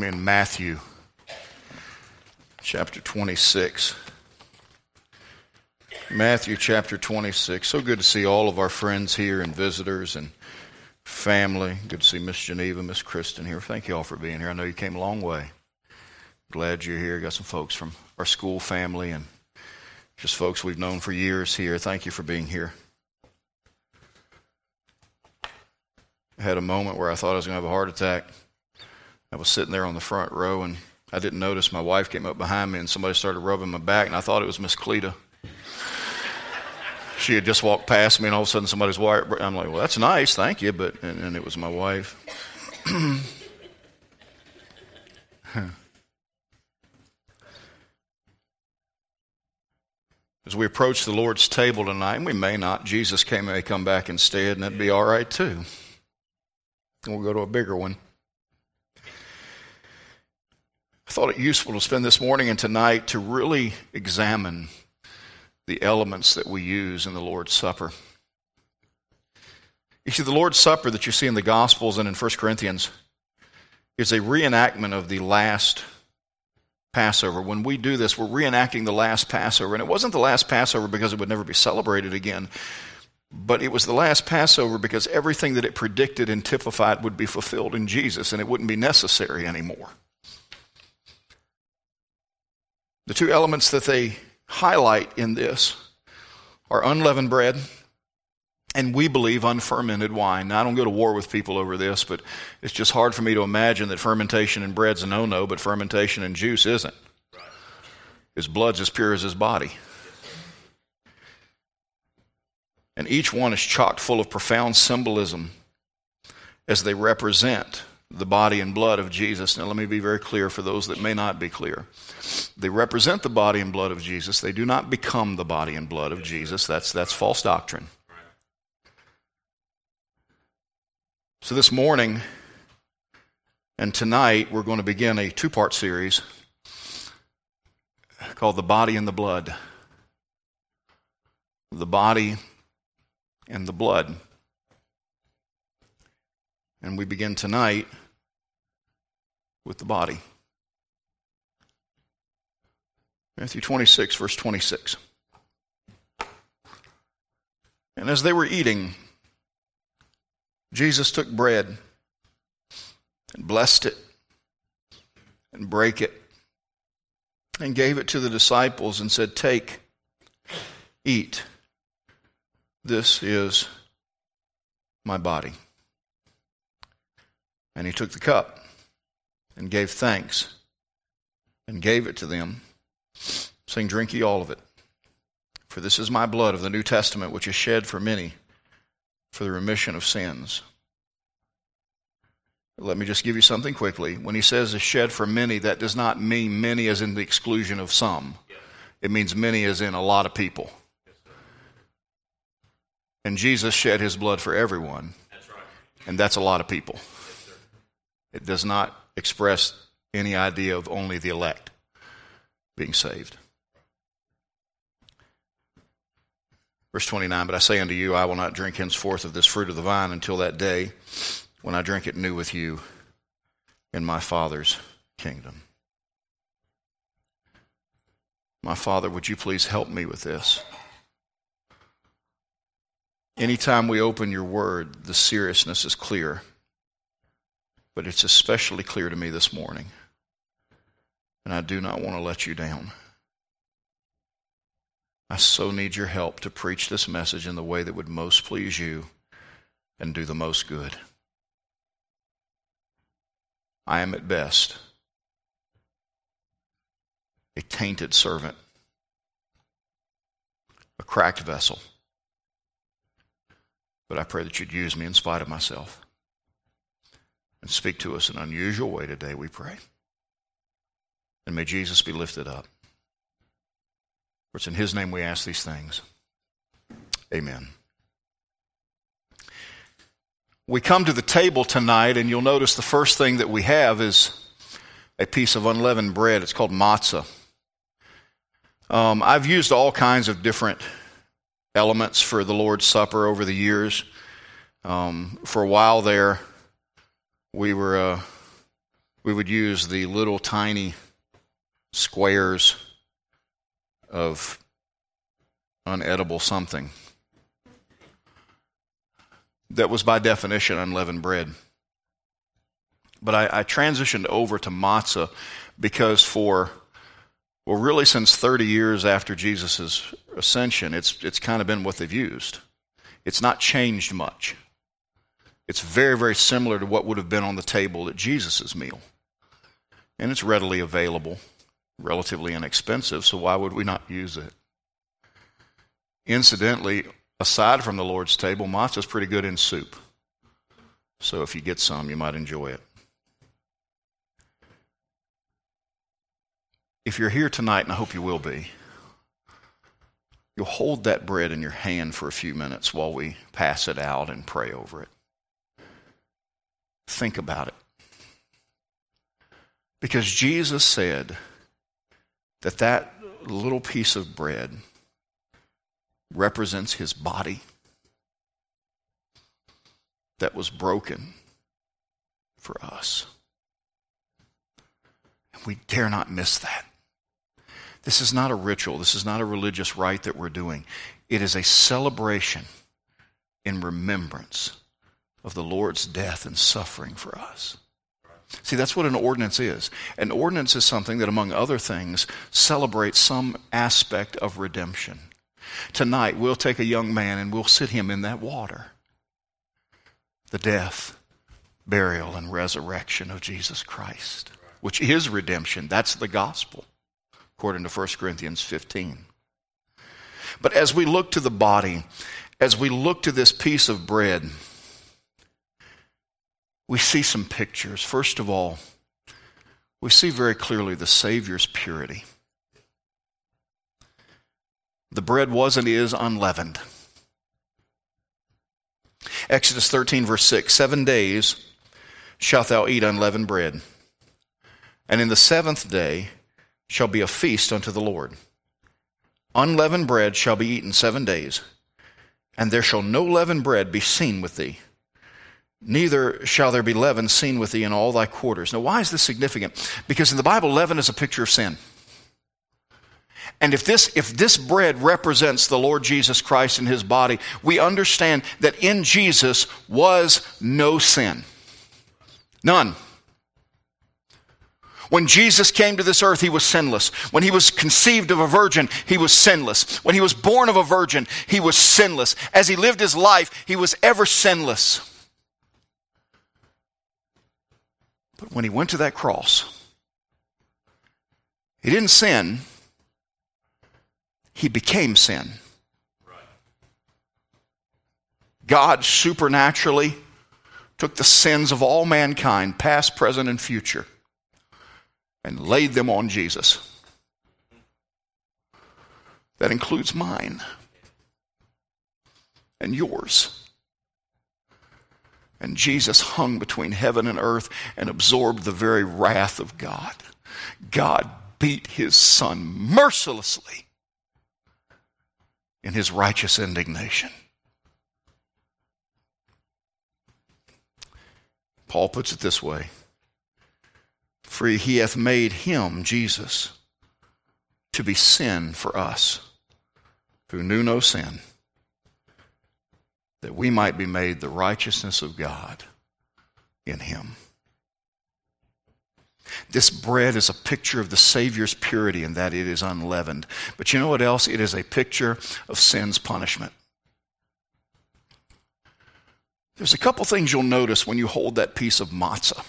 I'm in Matthew chapter 26. Matthew chapter 26. So good to see all of our friends here and visitors and family. Good to see Miss Geneva, Miss Kristen here. Thank you all for being here. I know you came a long way. Glad you're here. Got some folks from our school family and just folks we've known for years here. Thank you for being here. I had a moment where I thought I was going to have a heart attack. I was sitting there on the front row and I didn't notice my wife came up behind me and somebody started rubbing my back and I thought it was Miss Cleta. she had just walked past me and all of a sudden somebody's wife. I'm like, well, that's nice, thank you, but and, and it was my wife. As we approach the Lord's table tonight, and we may not, Jesus came, may come back instead, and that'd be all right too. We'll go to a bigger one. I thought it useful to spend this morning and tonight to really examine the elements that we use in the Lord's Supper. You see, the Lord's Supper that you see in the Gospels and in 1 Corinthians is a reenactment of the last Passover. When we do this, we're reenacting the last Passover. And it wasn't the last Passover because it would never be celebrated again, but it was the last Passover because everything that it predicted and typified would be fulfilled in Jesus and it wouldn't be necessary anymore. The two elements that they highlight in this are unleavened bread and we believe unfermented wine. Now, I don't go to war with people over this, but it's just hard for me to imagine that fermentation in bread's a no no, but fermentation in juice isn't. His blood's as pure as his body. And each one is chocked full of profound symbolism as they represent the body and blood of Jesus. Now, let me be very clear for those that may not be clear. They represent the body and blood of Jesus. They do not become the body and blood of Jesus. That's, that's false doctrine. So, this morning and tonight, we're going to begin a two part series called The Body and the Blood. The Body and the Blood. And we begin tonight with the body. Matthew 26, verse 26. And as they were eating, Jesus took bread and blessed it and brake it and gave it to the disciples and said, Take, eat. This is my body. And he took the cup and gave thanks and gave it to them, saying, Drink ye all of it. For this is my blood of the New Testament, which is shed for many for the remission of sins. Let me just give you something quickly. When he says is shed for many, that does not mean many as in the exclusion of some. It means many as in a lot of people. And Jesus shed his blood for everyone. And that's a lot of people. It does not express any idea of only the elect being saved. Verse 29 But I say unto you, I will not drink henceforth of this fruit of the vine until that day when I drink it new with you in my Father's kingdom. My Father, would you please help me with this? Anytime we open your word, the seriousness is clear. But it's especially clear to me this morning. And I do not want to let you down. I so need your help to preach this message in the way that would most please you and do the most good. I am at best a tainted servant, a cracked vessel. But I pray that you'd use me in spite of myself and speak to us in an unusual way today, we pray. And may Jesus be lifted up. For it's in his name we ask these things. Amen. We come to the table tonight, and you'll notice the first thing that we have is a piece of unleavened bread. It's called matzah. Um, I've used all kinds of different elements for the Lord's Supper over the years. Um, for a while there, we were uh, we would use the little tiny squares of unedible something that was by definition unleavened bread. But I, I transitioned over to matzah because for well, really, since 30 years after Jesus' ascension, it's, it's kind of been what they've used. It's not changed much. It's very, very similar to what would have been on the table at Jesus' meal. And it's readily available, relatively inexpensive, so why would we not use it? Incidentally, aside from the Lord's table, matzah is pretty good in soup. So if you get some, you might enjoy it. If you're here tonight, and I hope you will be, you'll hold that bread in your hand for a few minutes while we pass it out and pray over it. Think about it. Because Jesus said that that little piece of bread represents his body that was broken for us. And We dare not miss that. This is not a ritual. This is not a religious rite that we're doing. It is a celebration in remembrance of the Lord's death and suffering for us. See, that's what an ordinance is. An ordinance is something that, among other things, celebrates some aspect of redemption. Tonight, we'll take a young man and we'll sit him in that water. The death, burial, and resurrection of Jesus Christ, which is redemption. That's the gospel according to 1 Corinthians 15. But as we look to the body, as we look to this piece of bread, we see some pictures. First of all, we see very clearly the Savior's purity. The bread was and is unleavened. Exodus 13, verse 6 Seven days shalt thou eat unleavened bread, and in the seventh day shall be a feast unto the Lord. Unleavened bread shall be eaten seven days, and there shall no leavened bread be seen with thee. Neither shall there be leaven seen with thee in all thy quarters. Now, why is this significant? Because in the Bible, leaven is a picture of sin. And if this, if this bread represents the Lord Jesus Christ in his body, we understand that in Jesus was no sin. None. When Jesus came to this earth, he was sinless. When he was conceived of a virgin, he was sinless. When he was born of a virgin, he was sinless. As he lived his life, he was ever sinless. But when he went to that cross, he didn't sin, he became sin. God supernaturally took the sins of all mankind, past, present, and future and laid them on Jesus. That includes mine and yours. And Jesus hung between heaven and earth and absorbed the very wrath of God. God beat his son mercilessly in his righteous indignation. Paul puts it this way for he hath made him, Jesus, to be sin for us, who knew no sin, that we might be made the righteousness of God in him. This bread is a picture of the Savior's purity in that it is unleavened. But you know what else? It is a picture of sin's punishment. There's a couple things you'll notice when you hold that piece of matzah.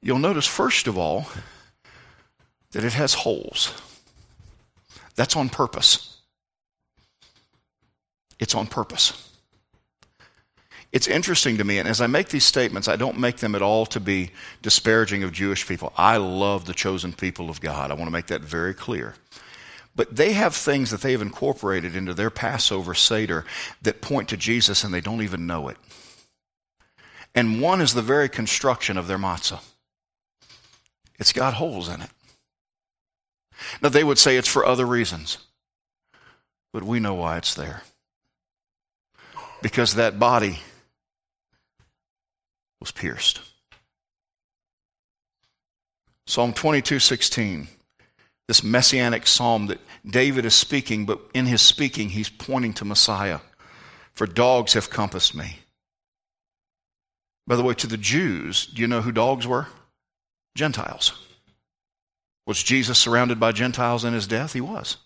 You'll notice, first of all, that it has holes. That's on purpose. It's on purpose. It's interesting to me, and as I make these statements, I don't make them at all to be disparaging of Jewish people. I love the chosen people of God. I want to make that very clear. But they have things that they've incorporated into their Passover Seder that point to Jesus and they don't even know it. And one is the very construction of their matzah. It's got holes in it. Now, they would say it's for other reasons, but we know why it's there. Because that body was pierced. Psalm 22:16. this messianic psalm that David is speaking, but in his speaking, he's pointing to Messiah. For dogs have compassed me. By the way, to the Jews, do you know who dogs were? Gentiles. Was Jesus surrounded by Gentiles in his death? He was.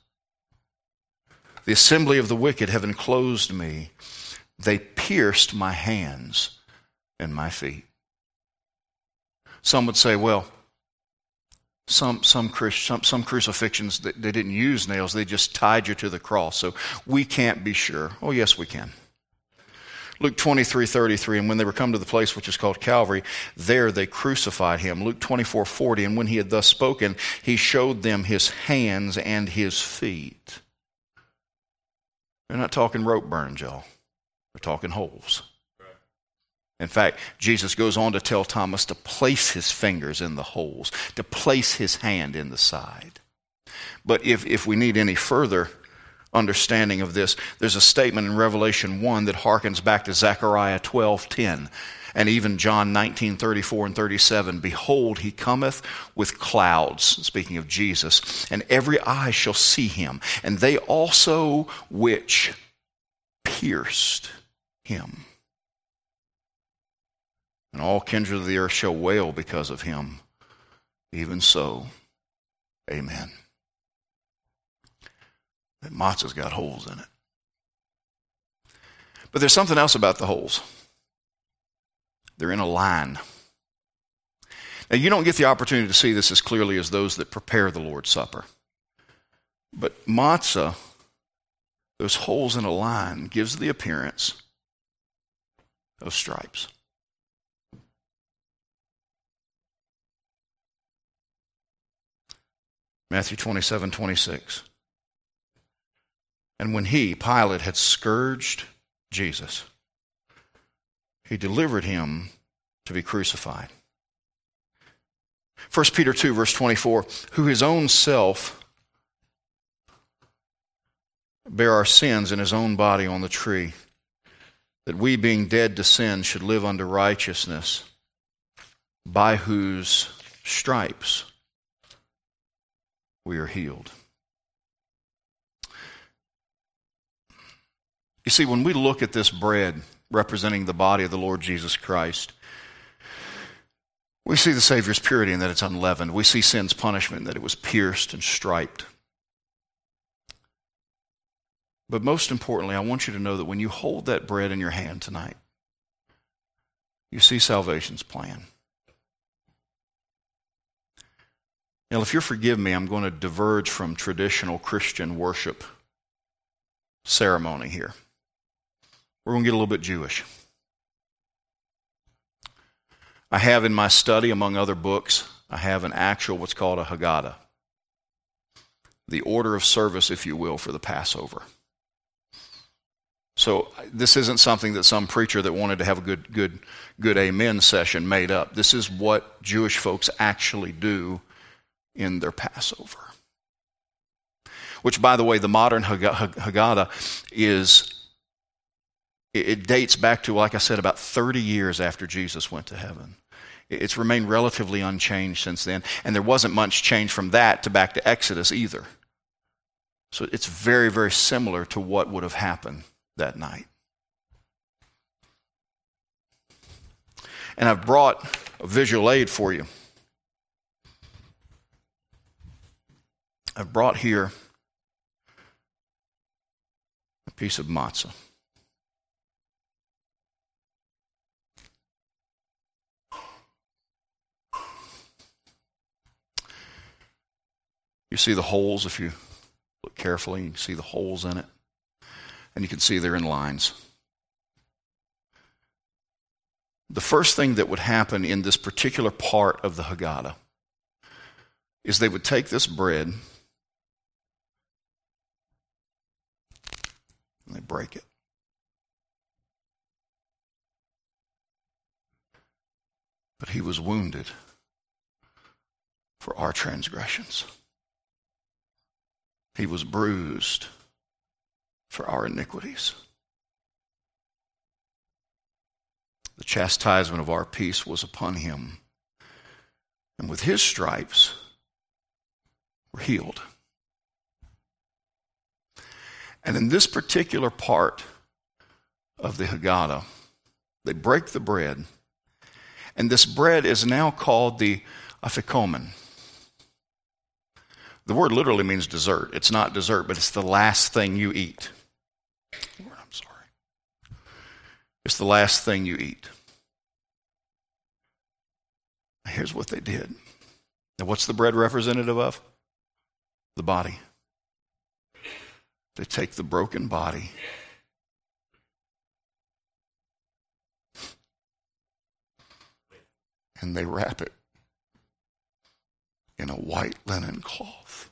The assembly of the wicked have enclosed me. They pierced my hands and my feet. Some would say, well, some, some, some, some crucifixions, they, didn't use nails, they just tied you to the cross. So we can't be sure. Oh, yes, we can. Luke 23, 33, and when they were come to the place which is called Calvary, there they crucified him. Luke 24, 40, and when he had thus spoken, he showed them his hands and his feet. They're not talking rope burns, y'all. They're talking holes. In fact, Jesus goes on to tell Thomas to place his fingers in the holes, to place his hand in the side. But if, if we need any further understanding of this, there's a statement in Revelation 1 that harkens back to Zechariah 12:10 and even John 19:34 and 37. Behold, he cometh with clouds, speaking of Jesus, and every eye shall see him, and they also which pierced him. And all kindred of the earth shall wail because of him. Even so, amen. That matzah's got holes in it. But there's something else about the holes. They're in a line. Now, you don't get the opportunity to see this as clearly as those that prepare the Lord's Supper. But matzah, those holes in a line, gives the appearance of stripes. Matthew 27 26. And when he, Pilate, had scourged Jesus, he delivered him to be crucified. 1 Peter 2, verse 24, who his own self bare our sins in his own body on the tree, that we, being dead to sin, should live unto righteousness, by whose stripes we are healed. You see, when we look at this bread representing the body of the Lord Jesus Christ, we see the Savior's purity in that it's unleavened. We see sin's punishment, that it was pierced and striped. But most importantly, I want you to know that when you hold that bread in your hand tonight, you see salvation's plan. Now, if you'll forgive me, I'm going to diverge from traditional Christian worship ceremony here. We're going to get a little bit Jewish. I have in my study, among other books, I have an actual what's called a Haggadah, the order of service, if you will, for the Passover. So this isn't something that some preacher that wanted to have a good, good, good amen session made up. This is what Jewish folks actually do in their Passover. Which, by the way, the modern Haggadah is, it dates back to, like I said, about 30 years after Jesus went to heaven. It's remained relatively unchanged since then, and there wasn't much change from that to back to Exodus either. So it's very, very similar to what would have happened that night. And I've brought a visual aid for you. I've brought here a piece of matzah. You see the holes if you look carefully, you see the holes in it. And you can see they're in lines. The first thing that would happen in this particular part of the Haggadah is they would take this bread and they break it. But he was wounded for our transgressions. He was bruised for our iniquities. The chastisement of our peace was upon him, And with his stripes, we're healed. And in this particular part of the Haggadah, they break the bread, and this bread is now called the afikomen. The word literally means dessert. It's not dessert, but it's the last thing you eat. I'm sorry. It's the last thing you eat. Here's what they did. Now, what's the bread representative of? The body. They take the broken body and they wrap it in a white linen cloth.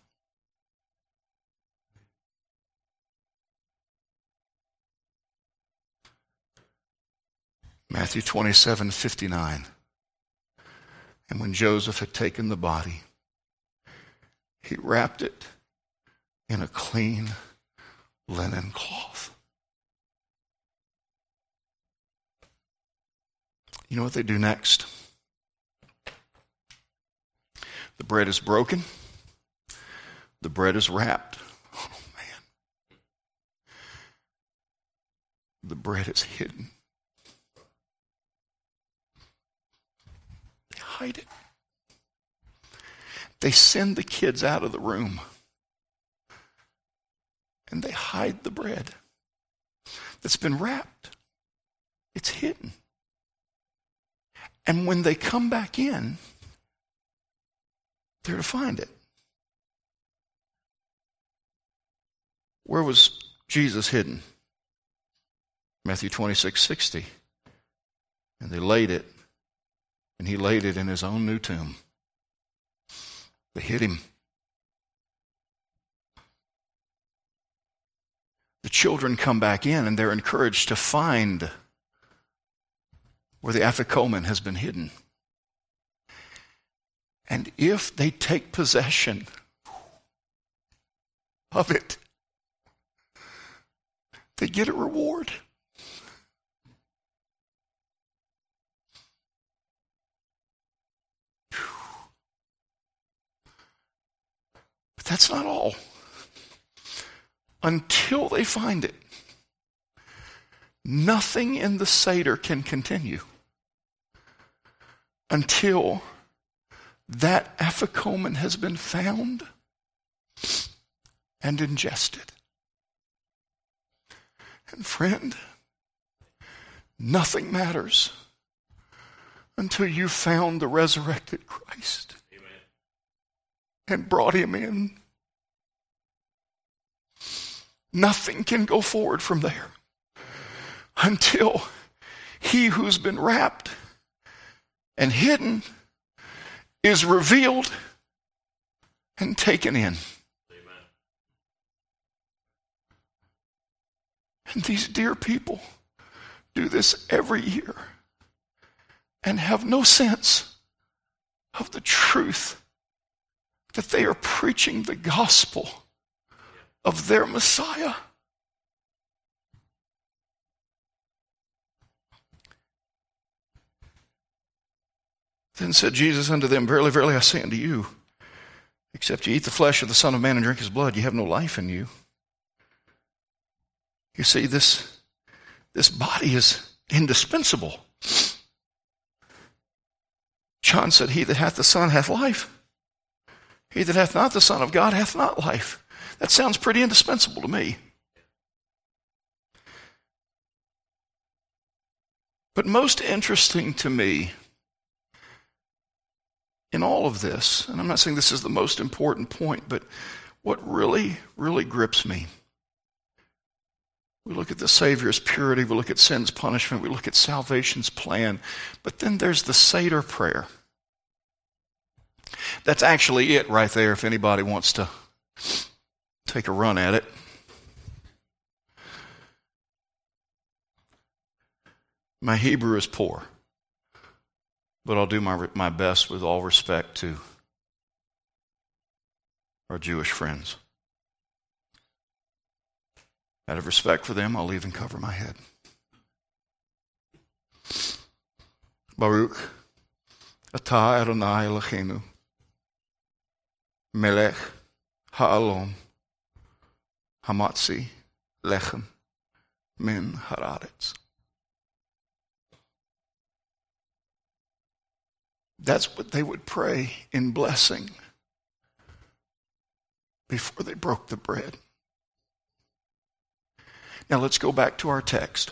Matthew 27 59. And when Joseph had taken the body, he wrapped it in a clean linen cloth. You know what they do next? The bread is broken. The bread is wrapped. Oh, man. The bread is hidden. Hide it. They send the kids out of the room and they hide the bread that's been wrapped. It's hidden. And when they come back in, they're to find it. Where was Jesus hidden? Matthew 26, 60. And they laid it, and he laid it in his own new tomb. They hid him. The children come back in, and they're encouraged to find where the afikomen has been hidden. And if they take possession of it, they get a reward. That's not all. Until they find it, nothing in the Seder can continue until that afikomen has been found and ingested. And friend, nothing matters until you found the resurrected Christ. And brought him in. Nothing can go forward from there until he who's been wrapped and hidden is revealed and taken in. Amen. And these dear people do this every year and have no sense of the truth that they are preaching the gospel of their Messiah. Then said Jesus unto them, Verily, verily, I say unto you, except you eat the flesh of the Son of Man and drink his blood, you have no life in you. You see, this, this body is indispensable. John said, He that hath the Son hath life. He that hath not the Son of God hath not life. That sounds pretty indispensable to me. But most interesting to me in all of this, and I'm not saying this is the most important point, but what really, really grips me. We look at the Savior's purity, we look at sin's punishment, we look at salvation's plan, but then there's the Seder prayer. That's actually it right there if anybody wants to take a run at it. My Hebrew is poor. But I'll do my, my best with all respect to our Jewish friends. Out of respect for them, I'll even cover my head. Baruch Ata Adonai Eloheinu, Melech Ha'alom, Hamatzi Lechem Min Haaretz. That's what they would pray in blessing before they broke the bread. Now let's go back to our text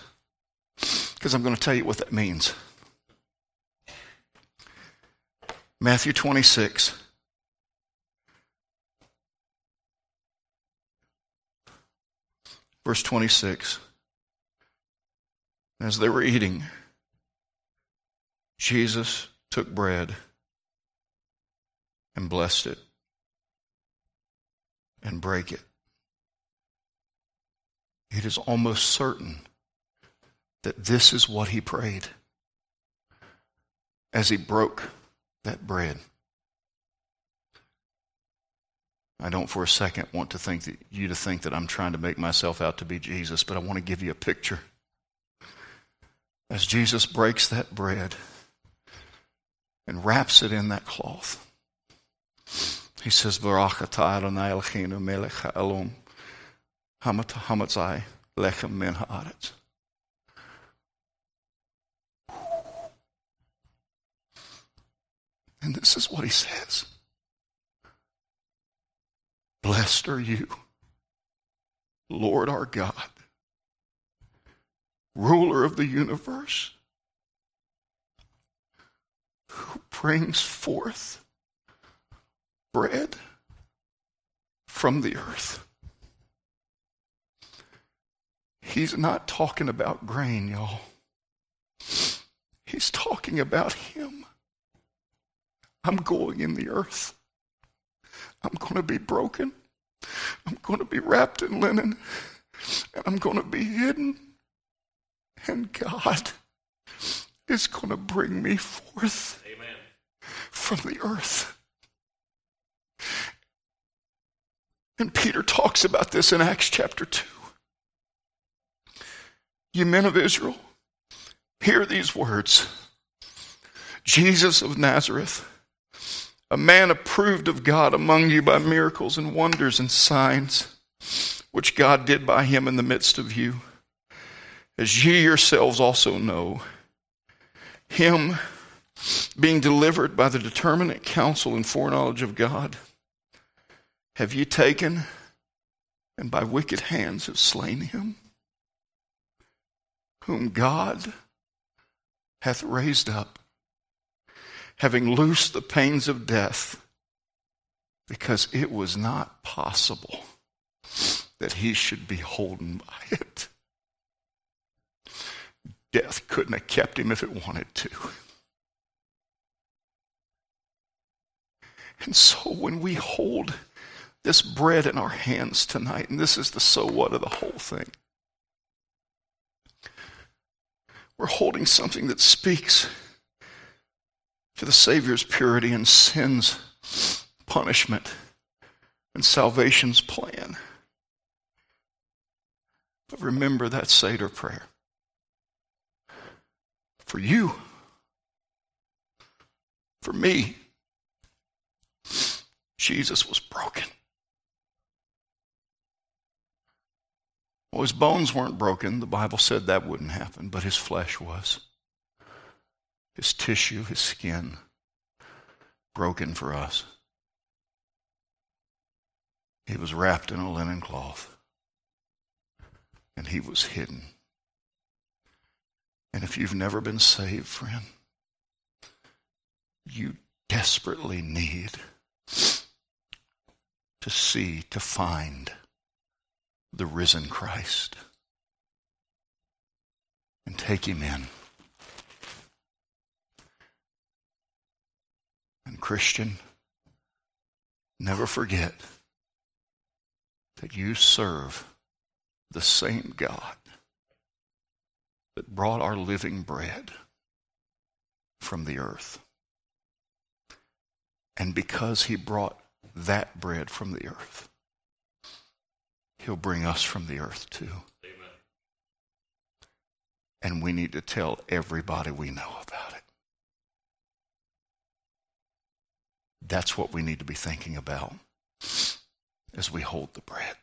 because I'm going to tell you what that means. Matthew 26. Verse 26. As they were eating, Jesus took bread and blessed it and break it. It is almost certain that this is what he prayed as he broke that bread. I don't for a second want to think that you to think that I'm trying to make myself out to be Jesus, but I want to give you a picture. As Jesus breaks that bread and wraps it in that cloth, he says, melech ha'elom hamatzai lechem min ha'aretz. And this is what he says. Blessed are you, Lord our God, ruler of the universe, who brings forth bread from the earth. He's not talking about grain, y'all. He's talking about Him. I'm going in the earth. I'm going to be broken. I'm going to be wrapped in linen. And I'm going to be hidden. And God is going to bring me forth Amen. from the earth. And Peter talks about this in Acts chapter 2. You men of Israel, hear these words Jesus of Nazareth, a man approved of God among you by miracles and wonders and signs, which God did by him in the midst of you, as ye yourselves also know. Him being delivered by the determinate counsel and foreknowledge of God have ye taken and by wicked hands have slain him? Whom God hath raised up, having loosed the pains of death, because it was not possible that he should be holden by it. Death couldn't have kept him if it wanted to. And so when we hold this bread in our hands tonight, and this is the so what of the whole thing. We're holding something that speaks to the Savior's purity and sin's punishment and salvation's plan. But remember that Seder prayer. For you, for me, Jesus was broken. Well, his bones weren't broken. The Bible said that wouldn't happen, but his flesh was. His tissue, his skin, broken for us. He was wrapped in a linen cloth, and he was hidden. And if you've never been saved, friend, you desperately need to see, to find the risen Christ and take him in. And, Christian, never forget that you serve the same God that brought our living bread from the earth. And because he brought that bread from the earth, He'll bring us from the earth too. Amen. And we need to tell everybody we know about it. That's what we need to be thinking about as we hold the bread.